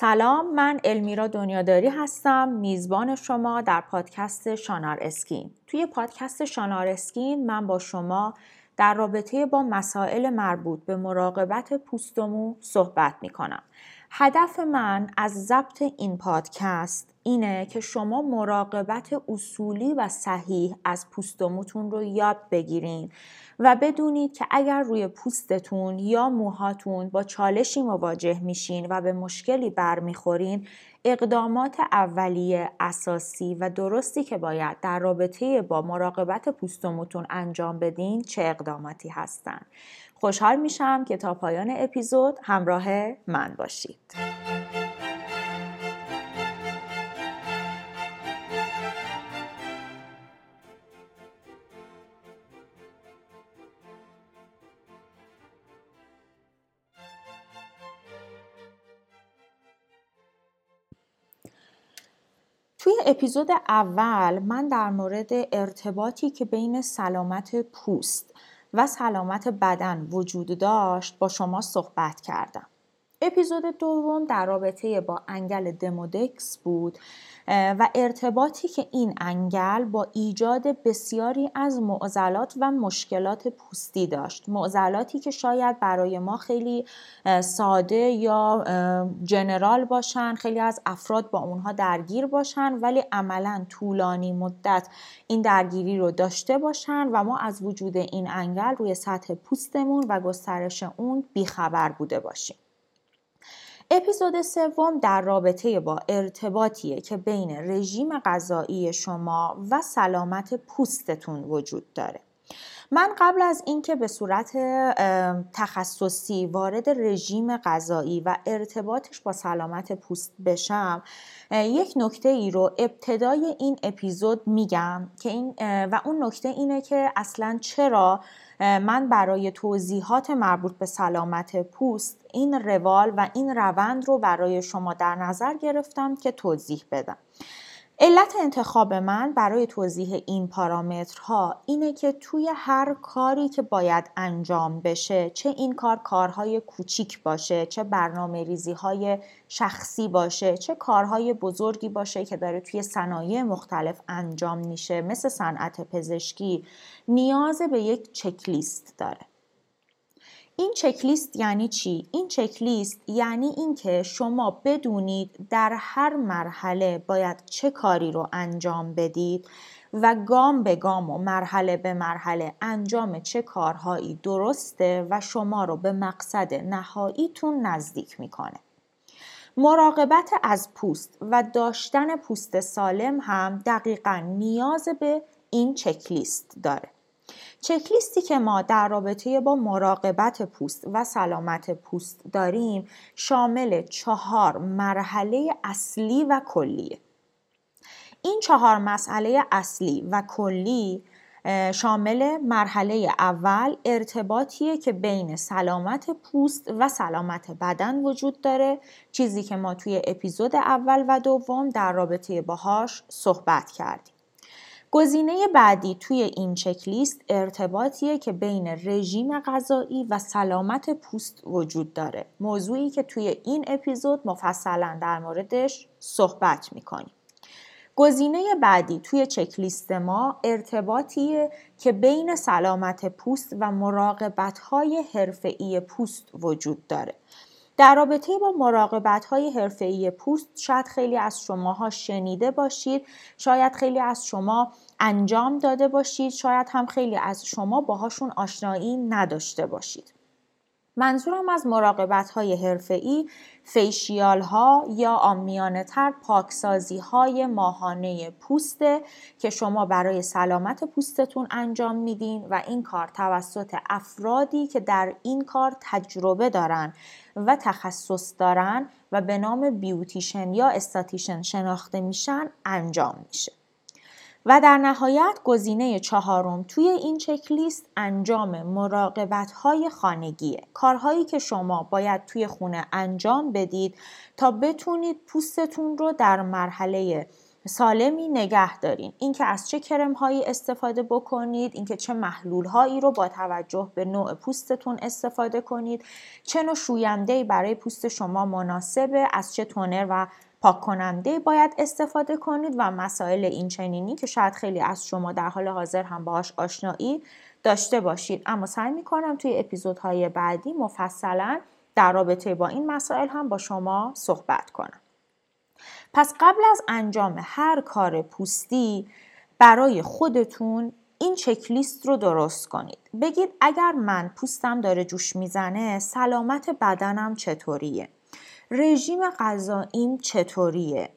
سلام من المیرا دنیاداری هستم میزبان شما در پادکست شانار اسکین توی پادکست شانار اسکین من با شما در رابطه با مسائل مربوط به مراقبت پوست و مو صحبت می کنم. هدف من از ضبط این پادکست اینه که شما مراقبت اصولی و صحیح از پوست رو یاد بگیرین و بدونید که اگر روی پوستتون یا موهاتون با چالشی مواجه میشین و به مشکلی برمیخورین اقدامات اولیه اساسی و درستی که باید در رابطه با مراقبت پوست انجام بدین چه اقداماتی هستن. خوشحال میشم که تا پایان اپیزود همراه من باشید. توی اپیزود اول من در مورد ارتباطی که بین سلامت پوست و سلامت بدن وجود داشت با شما صحبت کردم. اپیزود دوم در رابطه با انگل دمودکس بود و ارتباطی که این انگل با ایجاد بسیاری از معضلات و مشکلات پوستی داشت. معضلاتی که شاید برای ما خیلی ساده یا جنرال باشن خیلی از افراد با اونها درگیر باشن ولی عملا طولانی مدت این درگیری رو داشته باشن و ما از وجود این انگل روی سطح پوستمون و گسترش اون بیخبر بوده باشیم. اپیزود سوم در رابطه با ارتباطیه که بین رژیم غذایی شما و سلامت پوستتون وجود داره. من قبل از اینکه به صورت تخصصی وارد رژیم غذایی و ارتباطش با سلامت پوست بشم یک نکته ای رو ابتدای این اپیزود میگم که این و اون نکته اینه که اصلا چرا من برای توضیحات مربوط به سلامت پوست این روال و این روند رو برای شما در نظر گرفتم که توضیح بدم. علت انتخاب من برای توضیح این پارامترها اینه که توی هر کاری که باید انجام بشه چه این کار کارهای کوچیک باشه چه برنامه ریزی های شخصی باشه چه کارهای بزرگی باشه که داره توی صنایع مختلف انجام میشه مثل صنعت پزشکی نیاز به یک چکلیست داره. این چکلیست یعنی چی؟ این چکلیست یعنی اینکه شما بدونید در هر مرحله باید چه کاری رو انجام بدید و گام به گام و مرحله به مرحله انجام چه کارهایی درسته و شما رو به مقصد نهاییتون نزدیک می‌کنه. مراقبت از پوست و داشتن پوست سالم هم دقیقا نیاز به این چکلیست داره. چکلیستی که ما در رابطه با مراقبت پوست و سلامت پوست داریم شامل چهار مرحله اصلی و کلیه این چهار مسئله اصلی و کلی شامل مرحله اول ارتباطیه که بین سلامت پوست و سلامت بدن وجود داره چیزی که ما توی اپیزود اول و دوم در رابطه باهاش صحبت کردیم. گزینه بعدی توی این چکلیست ارتباطیه که بین رژیم غذایی و سلامت پوست وجود داره. موضوعی که توی این اپیزود مفصلا در موردش صحبت می‌کنیم. گزینه بعدی توی چکلیست ما ارتباطیه که بین سلامت پوست و مراقبت های حرفه‌ای پوست وجود داره. در رابطه با مراقبت های حرفه‌ای پوست شاید خیلی از شماها شنیده باشید شاید خیلی از شما انجام داده باشید شاید هم خیلی از شما باهاشون آشنایی نداشته باشید. منظورم از مراقبت های حرفه‌ای فیشیال ها یا آمیانه تر پاکسازی های ماهانه پوسته که شما برای سلامت پوستتون انجام میدین و این کار توسط افرادی که در این کار تجربه دارن و تخصص دارن و به نام بیوتیشن یا استاتیشن شناخته میشن انجام میشه. و در نهایت گزینه چهارم توی این چکلیست انجام مراقبت های خانگیه. کارهایی که شما باید توی خونه انجام بدید تا بتونید پوستتون رو در مرحله سالمی نگه دارین. اینکه از چه کرم هایی استفاده بکنید اینکه چه محلول هایی رو با توجه به نوع پوستتون استفاده کنید چه نوع شوینده برای پوست شما مناسبه از چه تونر و پاک کننده باید استفاده کنید و مسائل این چنینی که شاید خیلی از شما در حال حاضر هم باهاش آشنایی داشته باشید. اما سعی می‌کنم توی اپیزودهای بعدی مفصلا در رابطه با این مسائل هم با شما صحبت کنم. پس قبل از انجام هر کار پوستی برای خودتون این چکلیست رو درست کنید. بگید اگر من پوستم داره جوش می‌زنه سلامت بدنم چطوریه؟ رژیم غذاییم چطوریه؟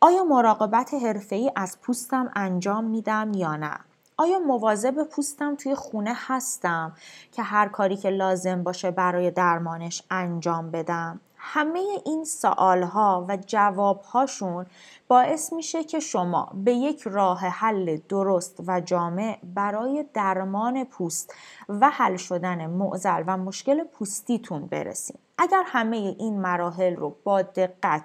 آیا مراقبت حرفه‌ای از پوستم انجام میدم یا نه؟ آیا مواظب پوستم توی خونه هستم که هر کاری که لازم باشه برای درمانش انجام بدم؟ همه این سوال ها و جواب هاشون باعث میشه که شما به یک راه حل درست و جامع برای درمان پوست و حل شدن معزل و مشکل پوستیتون برسید. اگر همه این مراحل رو با دقت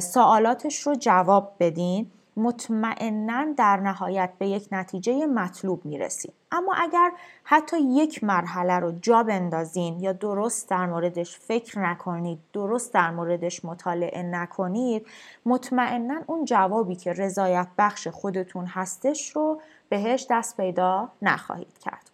سوالاتش رو جواب بدین مطمئنا در نهایت به یک نتیجه مطلوب می‌رسیم. اما اگر حتی یک مرحله رو جا بندازین یا درست در موردش فکر نکنید درست در موردش مطالعه نکنید مطمئنا اون جوابی که رضایت بخش خودتون هستش رو بهش دست پیدا نخواهید کرد.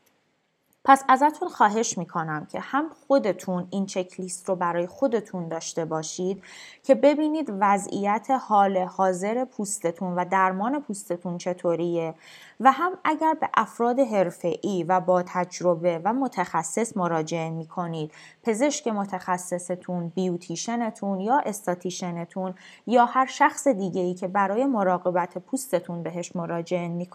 پس ازتون خواهش می‌کنم که هم خودتون این چک لیست رو برای خودتون داشته باشید که ببینید وضعیت حال حاضر پوستتون و درمان پوستتون چطوریه. و هم اگر به افراد حرفه‌ای و با تجربه و متخصص مراجعه می کنید پزشک متخصصتون بیوتیشنتون یا استاتیشنتون یا هر شخص دیگه ای که برای مراقبت پوستتون بهش مراجعه می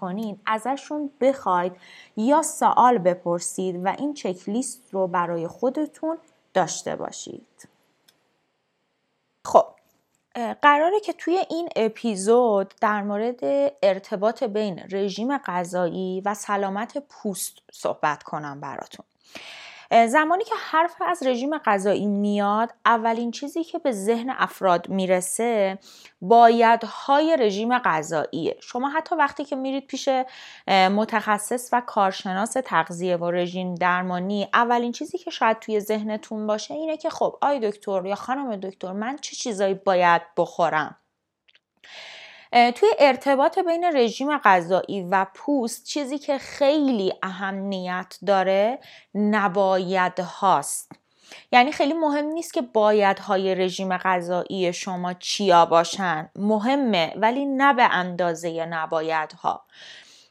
ازشون بخواید یا سوال بپرسید و این چک لیست رو برای خودتون داشته باشید. خب قراره که توی این اپیزود در مورد ارتباط بین رژیم غذایی و سلامت پوست صحبت کنم براتون. زمانی که حرف از رژیم غذایی میاد اولین چیزی که به ذهن افراد می‌رسه بایدهای رژیم غذاییه. شما حتی وقتی که میرید پیش متخصص و کارشناس تغذیه و رژیم درمانی اولین چیزی که شاید توی ذهنتون باشه اینه که خب آی دکتر یا خانم دکتر من چه چیزایی باید بخورم؟ توی ارتباط بین رژیم غذایی و پوست چیزی که خیلی اهمیت داره نباید هاست. یعنی خیلی مهم نیست که بایدهای رژیم غذایی شما چیا باشن. مهمه ولی نه به اندازه نبایدها.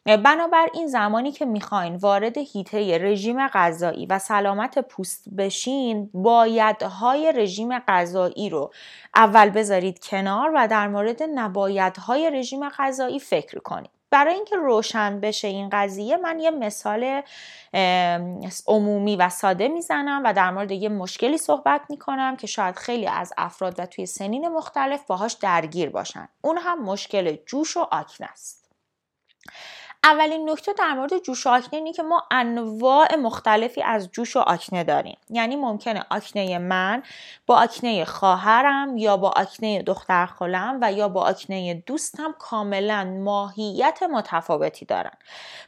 بنابراین زمانی که می‌خواین وارد هیته رژیم غذایی و سلامت پوست بشین بایدهای رژیم غذایی رو اول بذارید کنار و در مورد نبایدهای رژیم غذایی فکر کنید. برای اینکه روشن بشه این قضیه من یه مثال عمومی و ساده می‌زنم و در مورد یه مشکلی صحبت می‌کنم که شاید خیلی از افراد و توی سنین مختلف باهاش درگیر باشن. اون هم مشکل جوش و آکنه است. اولین نکته در مورد جوش آکنه اینه که ما انواع مختلفی از جوش و آکنه داریم. یعنی ممکنه آکنه من با آکنه خواهرم یا با آکنه دختر خالم و یا با آکنه دوستم کاملا ماهیت متفاوتی دارن.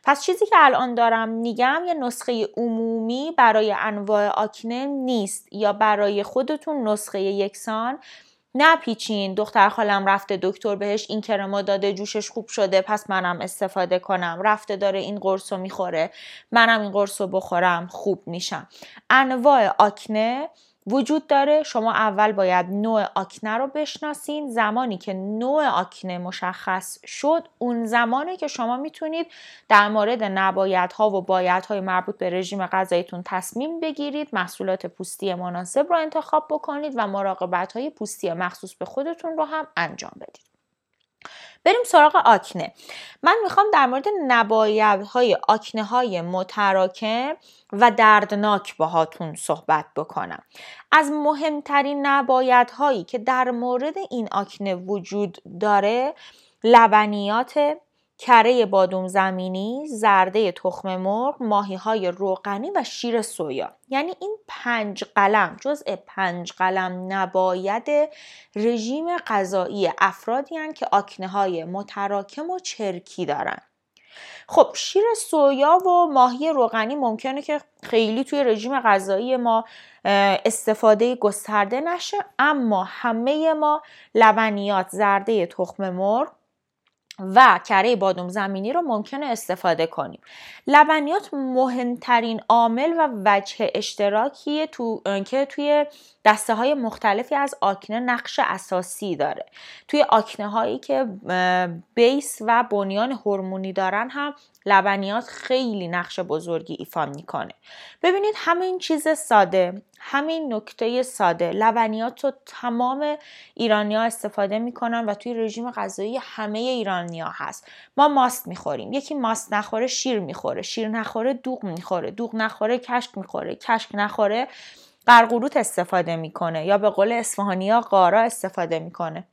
پس چیزی که الان دارم میگم یه نسخه عمومی برای انواع آکنه نیست یا برای خودتون نسخه یکسان نپیچین دختر خالم رفته دکتر بهش این کرما داده جوشش خوب شده پس منم استفاده کنم. رفته داره این قرص می‌خوره منم این قرص بخورم خوب میشم. انواع آکنه وجود داره. شما اول باید نوع آکنه رو بشناسین. زمانی که نوع آکنه مشخص شد اون زمانه که شما می‌تونید در مورد نبایدها و بایدهای مربوط به رژیم غذاییتون تصمیم بگیرید. محصولات پوستی مناسب رو انتخاب بکنید و مراقبت های پوستی مخصوص به خودتون رو هم انجام بدید. بریم سراغ آکنه. من می‌خوام در مورد نبایدهای آکنه های متراکم و دردناک باهاتون صحبت بکنم. از مهمترین نبایدهایی که در مورد این آکنه وجود داره لبنیات کره بادوم زمینی، زرده تخم مرغ، ماهی های روغنی و شیر سویا. یعنی این پنج قلم جزء پنج قلم نباید رژیم غذایی افرادی هن که آکنه های متراکم و چرکی دارن. خب شیر سویا و ماهی روغنی ممکنه که خیلی توی رژیم غذایی ما استفاده گسترده نشه اما همه ما لبنیات زرده تخم مرغ و کره بادوم زمینی رو ممکنه استفاده کنیم. لبنیات مهمترین عامل و وجه اشتراکی تو، که توی دسته های مختلفی از آکنه نقش اساسی داره. توی آکنه هایی که بیس و بنیان هورمونی دارن هم لبنیات خیلی نقش بزرگی ایفا می‌کنه. ببینید همین چیز ساده همین نکته ساده. لبنیات رو تمام ایرانیا استفاده می‌کنن و توی رژیم غذایی همه ایرانیا هست. ما ماست می‌خوریم. یکی ماست نخوره شیر می‌خوره شیر نخوره دوغ می‌خوره دوغ نخوره کشک می‌خوره کشک نخوره قرقروت استفاده می‌کنه یا به قول اصفهانی قارا استفاده می‌کنه.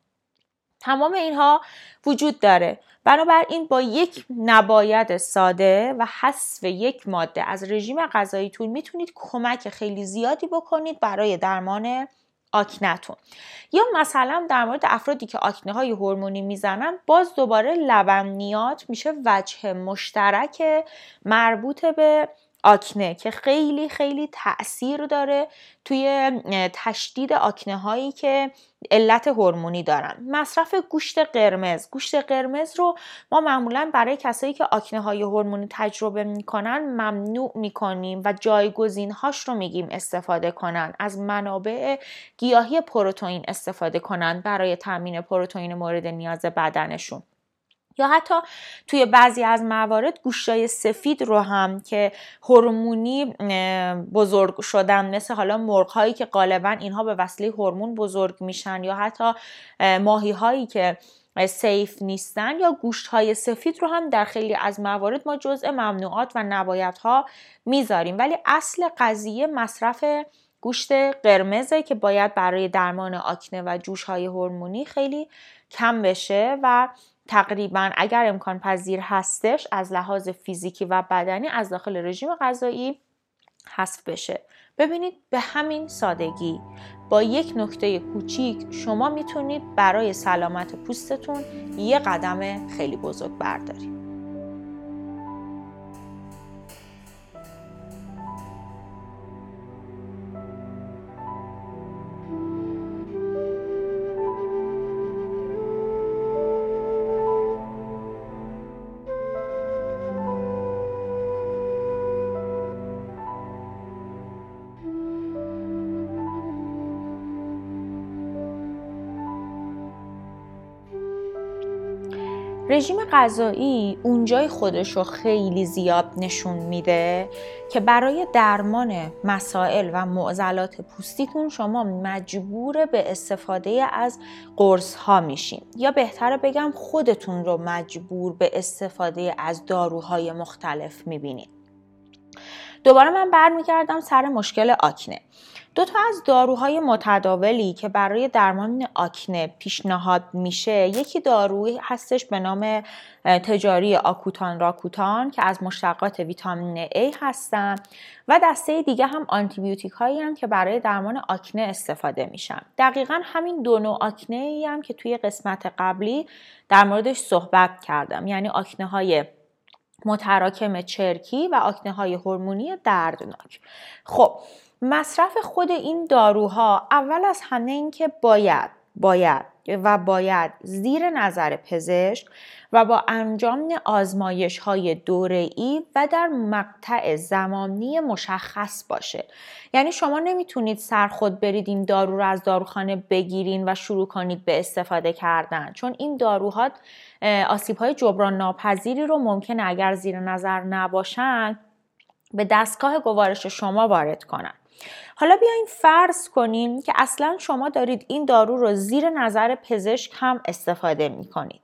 تمام اینها وجود داره. بنابراین با یک نباید ساده و حذف یک ماده از رژیم غذاییتون می‌تونید کمک خیلی زیادی بکنید برای درمان آکنتون یا مثلا در مورد افرادی که آکنه های هورمونی می‌زنن باز دوباره لبنیات میشه وجه مشترک مربوط به آکنه که خیلی خیلی تاثیر داره توی تشدید آکنه هایی که علت هورمونی دارن. مصرف گوشت قرمز. گوشت قرمز رو ما معمولا برای کسایی که آکنه های هورمونی تجربه می‌کنن ممنوع می‌کنیم و جایگزین هاش رو میگیم استفاده کنن. از منابع گیاهی پروتئین استفاده کنن برای تامین پروتئین مورد نیاز بدنشون. یا حتی توی بعضی از موارد گوشتای سفید رو هم که هورمونی بزرگ شدن مثل حالا مرغ هایی که غالبا اینها به وسیله هورمون بزرگ میشن یا حتی ماهی هایی که سیف نیستن یا گوشت های سفید رو هم در خیلی از موارد ما جزء ممنوعات و نبایت ها می‌ذاریم. ولی اصل قضیه مصرف گوشت قرمزه که باید برای درمان آکنه و جوش های هورمونی خیلی کم بشه و تقریبا اگر امکان پذیر هستش از لحاظ فیزیکی و بدنی از داخل رژیم غذایی حذف بشه. ببینید به همین سادگی. با یک نکته کوچیک شما می‌تونید برای سلامت پوستتون یه قدم خیلی بزرگ بردارید رژیم غذایی اونجای خودش رو خیلی زیاد نشون میده که برای درمان مسائل و معضلات پوستیتون شما مجبور به استفاده از قرص ها میشین. یا بهتره بگم خودتون رو مجبور به استفاده از داروهای مختلف می‌بینید دوباره من برمیگردم سر مشکل آکنه. دو تا از داروهای متداولی که برای درمان آکنه پیشنهاد میشه یکی دارویی هستش به نام تجاری آکوتان راکوتان که از مشتقات ویتامین A هستن و دسته دیگه هم آنتیبیوتیک هایی هم که برای درمان آکنه استفاده میشن. دقیقا همین دو نوع آکنه ای هم که توی قسمت قبلی در موردش صحبت کردم. یعنی آکنه های متراکم چرکی و آکنه های هورمونی دردناک. خب مصرف خود این داروها اول از همه اینکه باید باید و باید زیر نظر پزشک و با انجام آزمایش های دوره ای و در مقطع زمانی مشخص باشه. یعنی شما نمی‌تونید سر خود برید این دارو رو از داروخانه بگیرین و شروع کنید به استفاده کردن. چون این داروها آسیب های جبران ناپذیری رو ممکنه اگر زیر نظر نباشن به دستگاه گوارش شما وارد کنن. حالا بیاین فرض کنیم که اصلا شما دارید این دارو رو زیر نظر پزشک هم استفاده می کنید.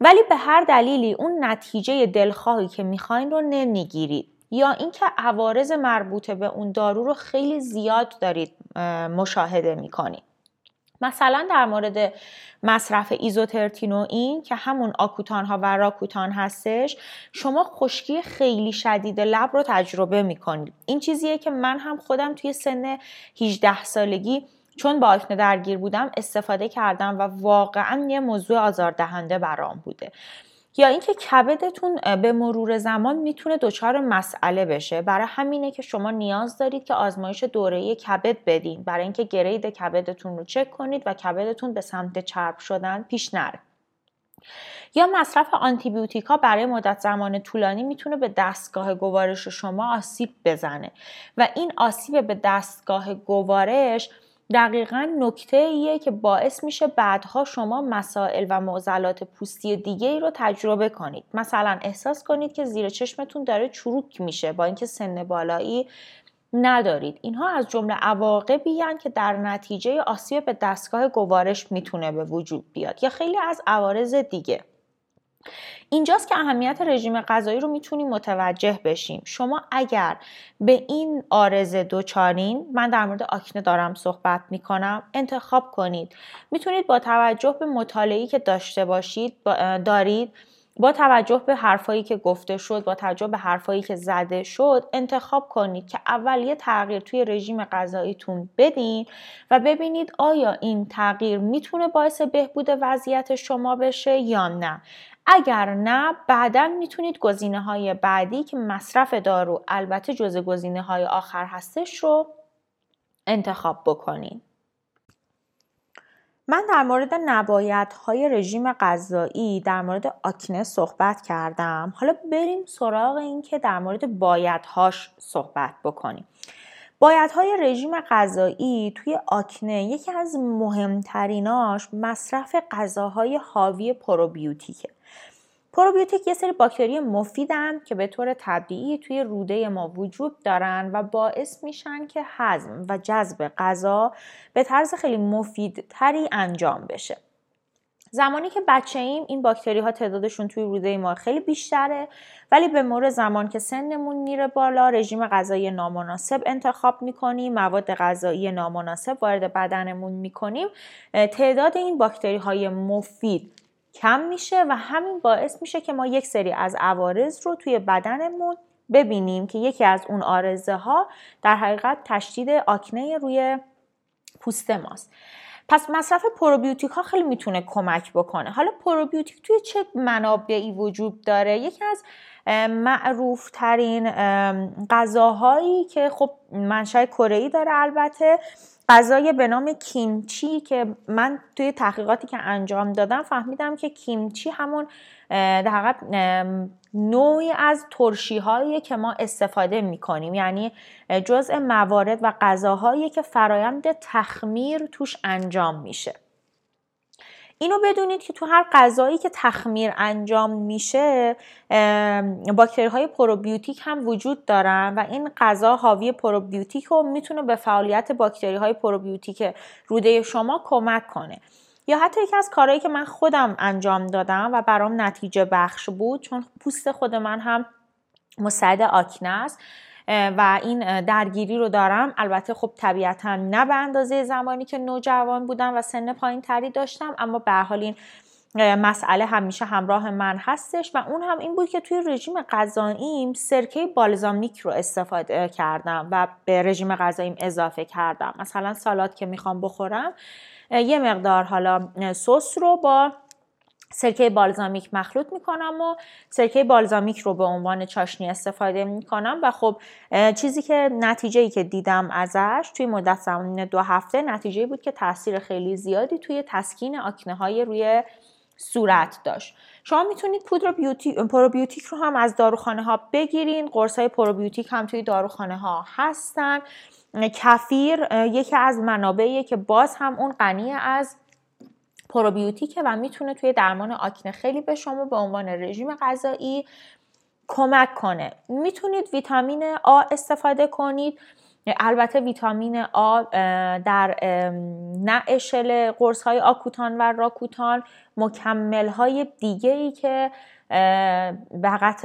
ولی به هر دلیلی اون نتیجه دلخواهی که می‌خواین رو نمی‌گیرید یا اینکه عوارض مربوطه به اون دارو رو خیلی زیاد دارید مشاهده می‌کنید مثلا در مورد مصرف ایزوترتینوئین که همون آکوتان ها و راکوتان هستش شما خشکی خیلی شدید لب رو تجربه می‌کنید. این چیزیه که من هم خودم توی سن 18 سالگی چون با آکنه درگیر بودم استفاده کردم و واقعا یه موضوع آزاردهنده برام بوده. یا اینکه کبدتون به مرور زمان می‌تونه دچار مسئله بشه. برای همینه که شما نیاز دارید که آزمایش دوره کبد بدین. برای اینکه گرید کبدتون رو چک کنید و کبدتون به سمت چرب شدن پیش نره. یا مصرف آنتیبیوتیکا برای مدت زمان طولانی می‌تونه به دستگاه گوارش شما آسیب بزنه. و این آسیب به دستگاه گوارش دقیقا نکته ایه که باعث میشه بعدها شما مسائل و معضلات پوستی دیگه ای رو تجربه کنید. مثلا احساس کنید که زیر چشمتون داره چروک میشه با اینکه سن بالایی ندارید. اینها از جمله عواقبی که در نتیجه آسیب به دستگاه گوارش می‌تونه به وجود بیاد یا خیلی از عوارض دیگه. اینجاست که اهمیت رژیم غذایی رو می‌تونیم متوجه بشیم. شما اگر به این آرزه دوچارین من در مورد آکنه دارم صحبت می‌کنم انتخاب کنید. می‌تونید با توجه به مطالعی که داشته باشید دارید با توجه به حرفایی که گفته شد با توجه به حرفایی که زده شد انتخاب کنید که اول یه تغییر توی رژیم غذاییتون بدین و ببینید آیا این تغییر می‌تونه باعث بهبود وضعیت شما بشه یا نه. اگر نه بعدا می‌تونید گزینه های بعدی که مصرف دارو البته جز گزینه های آخر هستش رو انتخاب بکنید من در مورد نباید های رژیم غذایی در مورد آکنه صحبت کردم. حالا بریم سراغ این که در مورد بایدهاش صحبت بکنیم. بایدهای رژیم غذایی توی آکنه یکی از مهمتریناش مصرف غذاهای حاوی پروبیوتیکه. پروبیوتیک یه سری باکتری مفیدن که به طور طبیعی توی روده ما وجود دارن و باعث میشن که هضم و جذب غذا به طرز خیلی مفیدتری انجام بشه. زمانی که بچه ایم این باکتری ها تعدادشون توی روده ما خیلی بیشتره ولی به مورد زمان که سنمون میره بالا رژیم غذایی نامناسب انتخاب می‌کنیم مواد غذایی نامناسب وارد بدنمون می‌کنیم تعداد این باکتری های مفید کم میشه و همین باعث میشه که ما یک سری از عوارض رو توی بدنمون ببینیم که یکی از اون آرزه ها در حقیقت تشدید آکنه روی پوست ماست. پس مصرف پروبیوتیک ها خیلی می‌تونه کمک بکنه. حالا پروبیوتیک توی چه منابعی وجود داره؟ یکی از معروف ترین غذاهایی که خب منشأ کره داره البته غذای به نام کیمچی که من توی تحقیقاتی که انجام دادم فهمیدم که کیمچی همون در نوعی از ترشی هایی که ما استفاده می کنیم یعنی جزء موارد و غذاهایی که فرایند تخمیر توش انجام میشه. اینو بدونید که تو هر غذایی که تخمیر انجام میشه باکتری های پروبیوتیک هم وجود دارن و این غذا حاوی پروبیوتیک رو می‌تونه به فعالیت باکتری های پروبیوتیک روده شما کمک کنه. یا حتی یکی از کارهایی که من خودم انجام دادم و برام نتیجه بخش بود چون پوست خود من هم مستعد آکنه است و این درگیری رو دارم. البته خب طبیعتا نه به اندازه زمانی که نوجوان بودم و سن پایین تری داشتم اما به حال این مسئله همیشه همراه من هستش و اون هم این بود که توی رژیم غذاییم سرکه بالزامیک رو استفاده کردم و به رژیم غذاییم اضافه کردم. مثلا سالات که می‌خوام بخورم یه مقدار حالا سس رو با سرکه بالزامیک مخلوط می‌کنم و سرکه بالزامیک رو به عنوان چاشنی استفاده می‌کنم و خب چیزی که نتیجه ای که دیدم ازش توی مدت زمان دو هفته نتیجه بود که تاثیر خیلی زیادی توی تسکین آکنه های روی صورت داشت. شما می‌تونید پودر پروبیوتیک رو هم از داروخانه ها بگیرین. قرص های پروبیوتیک هم توی داروخانه ها هستن کفیر یکی از منابعیه که باز هم اون غنی از پروبیوتیکه و می‌تونه توی درمان آکنه خیلی به شما به عنوان رژیم غذایی کمک کنه. می‌تونید ویتامین آ استفاده کنید. البته ویتامین آ در نه اشل قرص های آکوتان و راکوتان مکمل های دیگه ای که فقط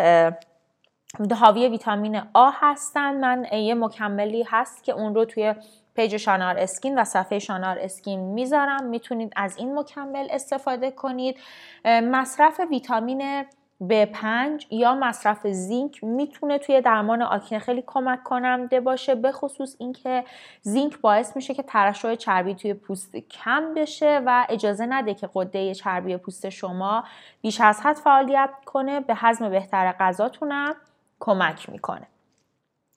حاوی ویتامین آ هستن. من یه مکملی هست که اون رو توی page Shanar Skin و صفحه Shanar Skin می‌ذارم. می‌تونید از این مکمل استفاده کنید. مصرف ویتامین B5 یا مصرف zinc می‌تونه توی درمان آکنه خیلی کمک کننده باشه به خصوص اینکه zinc باعث میشه که ترشح چربی توی پوست کم بشه و اجازه نده که غده چربی پوست شما بیش از حد فعالیت کنه. به هضم بهتر غذاتونم کمک می‌کنه.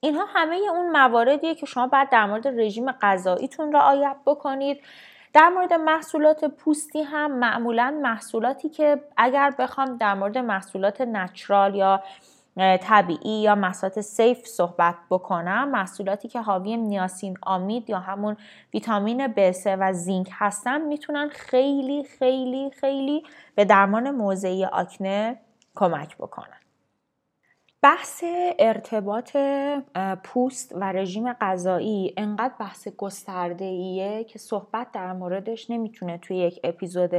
اینها همه اون مواردیه که شما باید در مورد رژیم غذاییتون رعایت بکنید. در مورد محصولات پوستی هم معمولا محصولاتی که اگر بخوام در مورد محصولات نچرال یا طبیعی یا محصولات سیف صحبت بکنم محصولاتی که حاوی نیاسین آمید یا همون ویتامین B3 و زینک هستن می‌تونن خیلی خیلی خیلی به درمان موضعی آکنه کمک بکنن. بحث ارتباط پوست و رژیم غذایی انقدر بحث گسترده ایه که صحبت در موردش نمی‌تونه توی یک اپیزود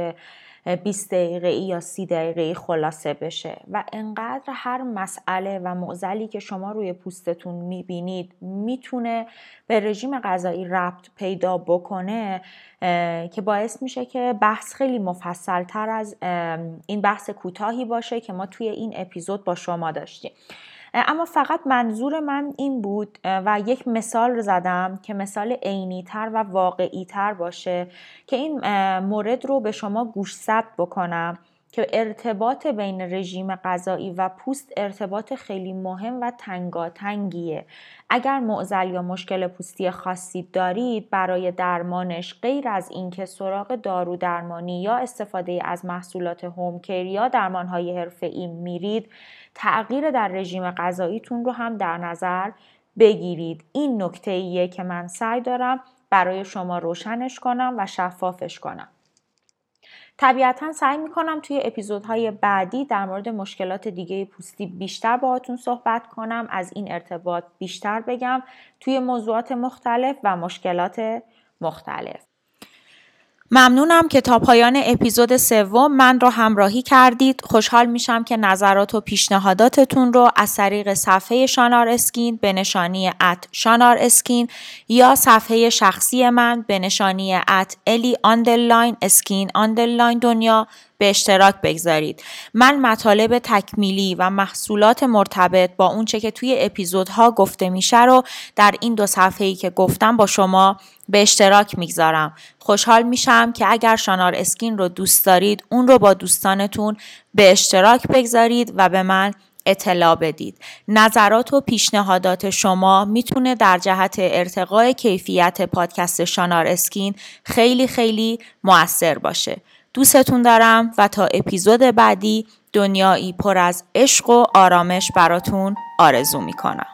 20 دقیقه یا 30 دقیقه خلاصه بشه. و انقدر هر مسئله و معضلی که شما روی پوستتون می‌بینید می‌تونه به رژیم غذایی ربط پیدا بکنه که باعث میشه که بحث خیلی مفصل تر از این بحث کوتاهی باشه که ما توی این اپیزود با شما داشتیم. اما فقط منظور من این بود و یک مثال رو زدم که مثال عینی تر و واقعی تر باشه که این مورد رو به شما گوشزد بکنم. که ارتباط بین رژیم غذایی و پوست ارتباط خیلی مهم و تنگاتنگیه. اگر معزل یا مشکل پوستی خاصی دارید برای درمانش غیر از اینکه سراغ دارو درمانی یا استفاده از محصولات هومکیر یا درمانهای حرفه‌ای میرید تغییر در رژیم غذاییتون رو هم در نظر بگیرید. این نکته که من سعی دارم برای شما روشنش کنم و شفافش کنم. طبیعتا سعی می‌کنم توی اپیزودهای بعدی در مورد مشکلات دیگه پوستی بیشتر باهاتون صحبت کنم از این ارتباط بیشتر بگم. توی موضوعات مختلف و مشکلات مختلف. ممنونم که تا پایان اپیزود سوم من رو همراهی کردید. خوشحال میشم که نظرات و پیشنهاداتتون رو از طریق صفحه شانار اسکین به نشانی ات شانار اسکین یا صفحه شخصی من به نشانی at الی underline skin underline دنیا به اشتراک بگذارید من مطالب تکمیلی و محصولات مرتبط با اونچه که توی اپیزودها گفته میشه رو در این دو صفحه ای که گفتم با شما به اشتراک می‌گذارم خوشحال میشم که اگر Shanar Skin رو دوست دارید اون رو با دوستانتون به اشتراک بگذارید و به من اطلاع بدید. نظرات و پیشنهادات شما می‌تونه در جهت ارتقای کیفیت پادکست شانار اسکین خیلی خیلی موثر باشه. دوستتون دارم و تا اپیزود بعدی دنیایی پر از عشق و آرامش براتون آرزو می‌کنم.